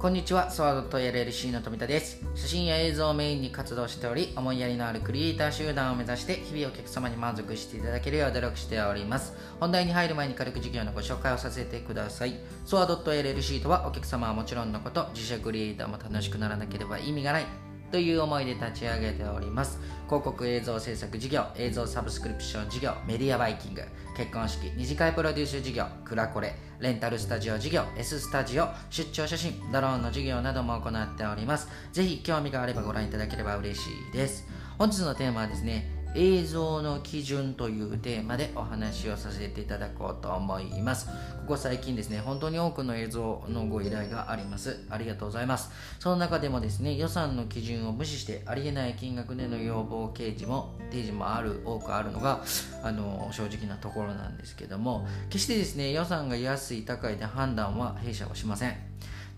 こんにちは、ソワードと LLC の富田です。写真や映像をメインに活動しており、思いやりのあるクリエイター集団を目指して、日々お客様に満足していただけるよう努力しております。本題に入る前に軽く授業のご紹介をさせてください。ソワードと LLC とは、お客様はもちろんのこと、自社クリエイターも楽しくならなければ意味がない。という思いで立ち上げております。広告映像制作事業映像サブスクリプション事業メディアバイキング結婚式二次会プロデュース事業クラコレレンタルスタジオ事業 S スタジオ出張写真ドローンの事業なども行っております。ぜひ興味があればご覧いただければ嬉しいです。本日のテーマはですね映像の基準というテーマでお話をさせていただこうと思います。ここ最近ですね本当に多くの映像のご依頼があります。ありがとうございます。その中でもですね予算の基準を無視してありえない金額での要望掲示も提示もある多くあるのがあの正直なところなんですけども決してですね予算が安い高いで判断は弊社はしません。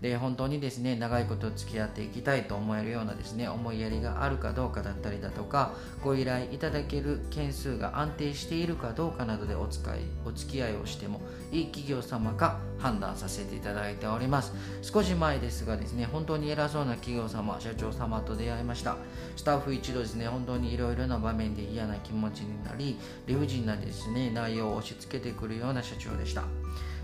で本当にですね長いこと付き合っていきたいと思えるようなですね思いやりがあるかどうかだったりだとかご依頼いただける件数が安定しているかどうかなどでお使いお付き合いをしてもいい企業様か判断させていただいております。少し前ですがですね本当に偉そうな企業様社長様と出会いました。スタッフ一度ですね本当にいろいろな場面で嫌な気持ちになり理不尽なですね内容を押し付けてくるような社長でした。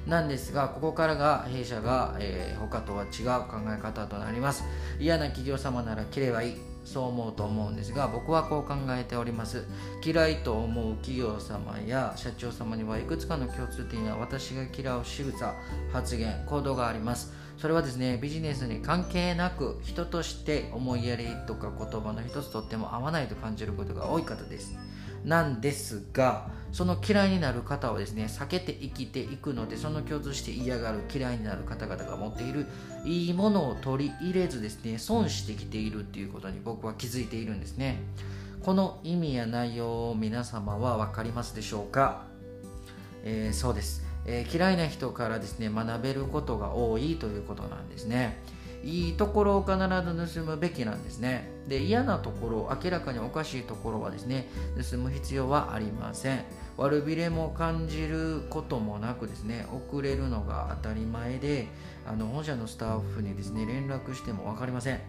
なんですがここからが弊社が、えー、他とは違う考え方となります。嫌な企業様なら切ればいいそう思うと思うんですが僕はこう考えております。嫌いと思う企業様や社長様にはいくつかの共通点や私が嫌う仕草発言行動があります。それはですねビジネスに関係なく人として思いやりとか言葉の一つとっても合わないと感じることが多い方です。なんですがその嫌いになる方をですね避けて生きていくのでその共通して嫌がる嫌いになる方々が持っているいいものを取り入れずですね損してきているっていうことに僕は気づいているんですね。この意味や内容を皆様は分かりますでしょうか、えー、そうです、えー、嫌いな人からですね学べることが多いということなんですね。いいところを必ず盗むべきなんですね。で嫌なところ明らかにおかしいところはですね盗む必要はありません。悪びれも感じることもなくですね遅れるのが当たり前であの本社のスタッフにですね連絡しても分かりません。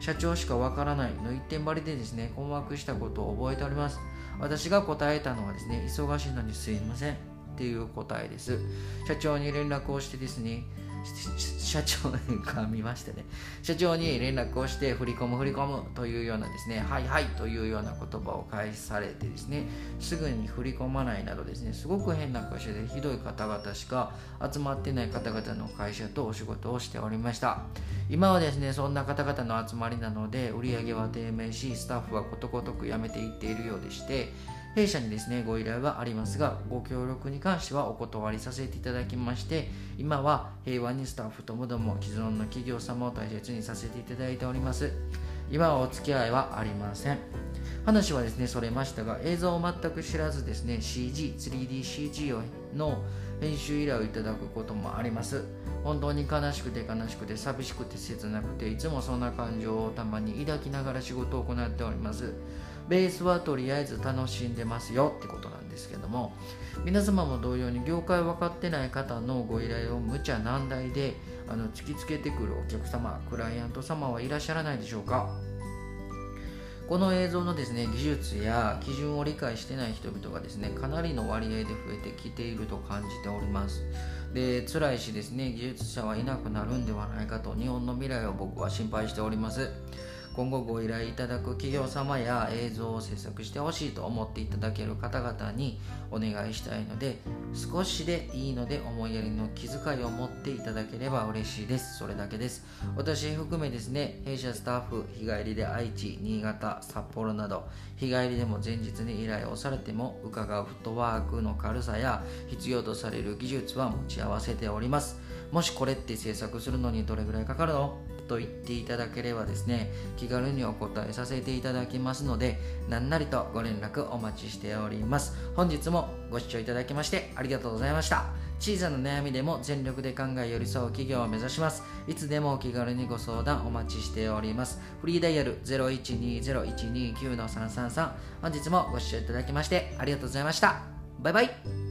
社長しか分からないの一点張りでですね困惑したことを覚えております。私が答えたのはですね忙しいのにすいませんっていう答えです。社長に連絡をしてですね社長が見ましてね。社長に連絡をして振り込む振り込むというようなですねはいはいというような言葉を返されてですねすぐに振り込まないなどですねすごく変な会社でひどい方々しか集まってない方々の会社とお仕事をしておりました。今はですねそんな方々の集まりなので売り上げは低迷しスタッフはことごとく辞めていっているようでして弊社にですねご依頼はありますがご協力に関してはお断りさせていただきまして今は平和にスタッフともども既存の企業様を大切にさせていただいております。今はお付き合いはありません。話はですねそれましたが映像を全く知らずですね CG、3DCG の編集依頼をいただくこともあります。本当に悲しくて悲しくて寂しくて切なくていつもそんな感情をたまに抱きながら仕事を行っております。ベースはとりあえず楽しんでますよってことなんですけども皆様も同様に業界分かってない方のご依頼を無茶難題であの突きつけてくるお客様クライアント様はいらっしゃらないでしょうか？この映像のですね技術や基準を理解してない人々がですねかなりの割合で増えてきていると感じております。で辛いしですね技術者はいなくなるんではないかと日本の未来を僕は心配しております。今後ご依頼いただく企業様や映像を制作してほしいと思っていただける方々にお願いしたいので少しでいいので思いやりの気遣いを持っていただければ嬉しいです。それだけです私含めですね弊社スタッフ日帰りで愛知新潟札幌など日帰りでも前日に依頼をされても伺うフットワークの軽さや必要とされる技術は持ち合わせております。もしこれって制作するのにどれぐらいかかるの？と言っていただければですね気軽にお答えさせていただきますので何なりとご連絡お待ちしております。本日もご視聴いただきましてありがとうございました。小さな悩みでも全力で考え寄り添う企業を目指します。いつでもお気軽にご相談お待ちしております。フリーダイヤル0120-129-333本日もご視聴いただきましてありがとうございました。バイバイ。